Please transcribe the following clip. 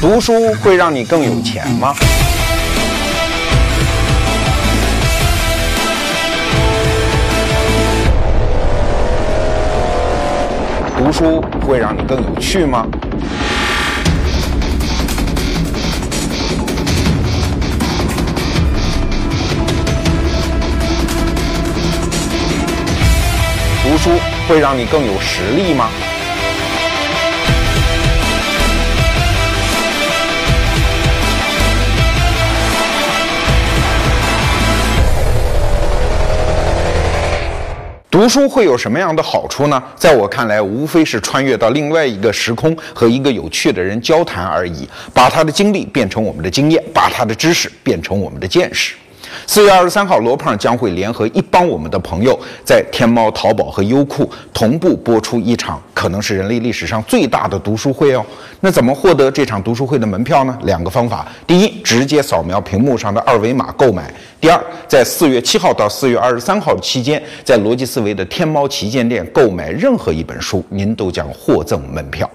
读书会让你更有钱吗？读书会让你更有趣吗？读书会让你更有实力吗？读书会有什么样的好处呢？在我看来，无非是穿越到另外一个时空，和一个有趣的人交谈而已，把他的经历变成我们的经验，把他的知识变成我们的见识。四月二十三号，罗胖将会联合一帮我们的朋友，在天猫、淘宝和优酷同步播出一场可能是人类历史上最大的读书会哦。那怎么获得这场读书会的门票呢？两个方法：第一，直接扫描屏幕上的二维码购买；第二，在四月七号到四月二十三号期间，在逻辑思维的天猫旗舰店购买任何一本书，您都将获赠门票。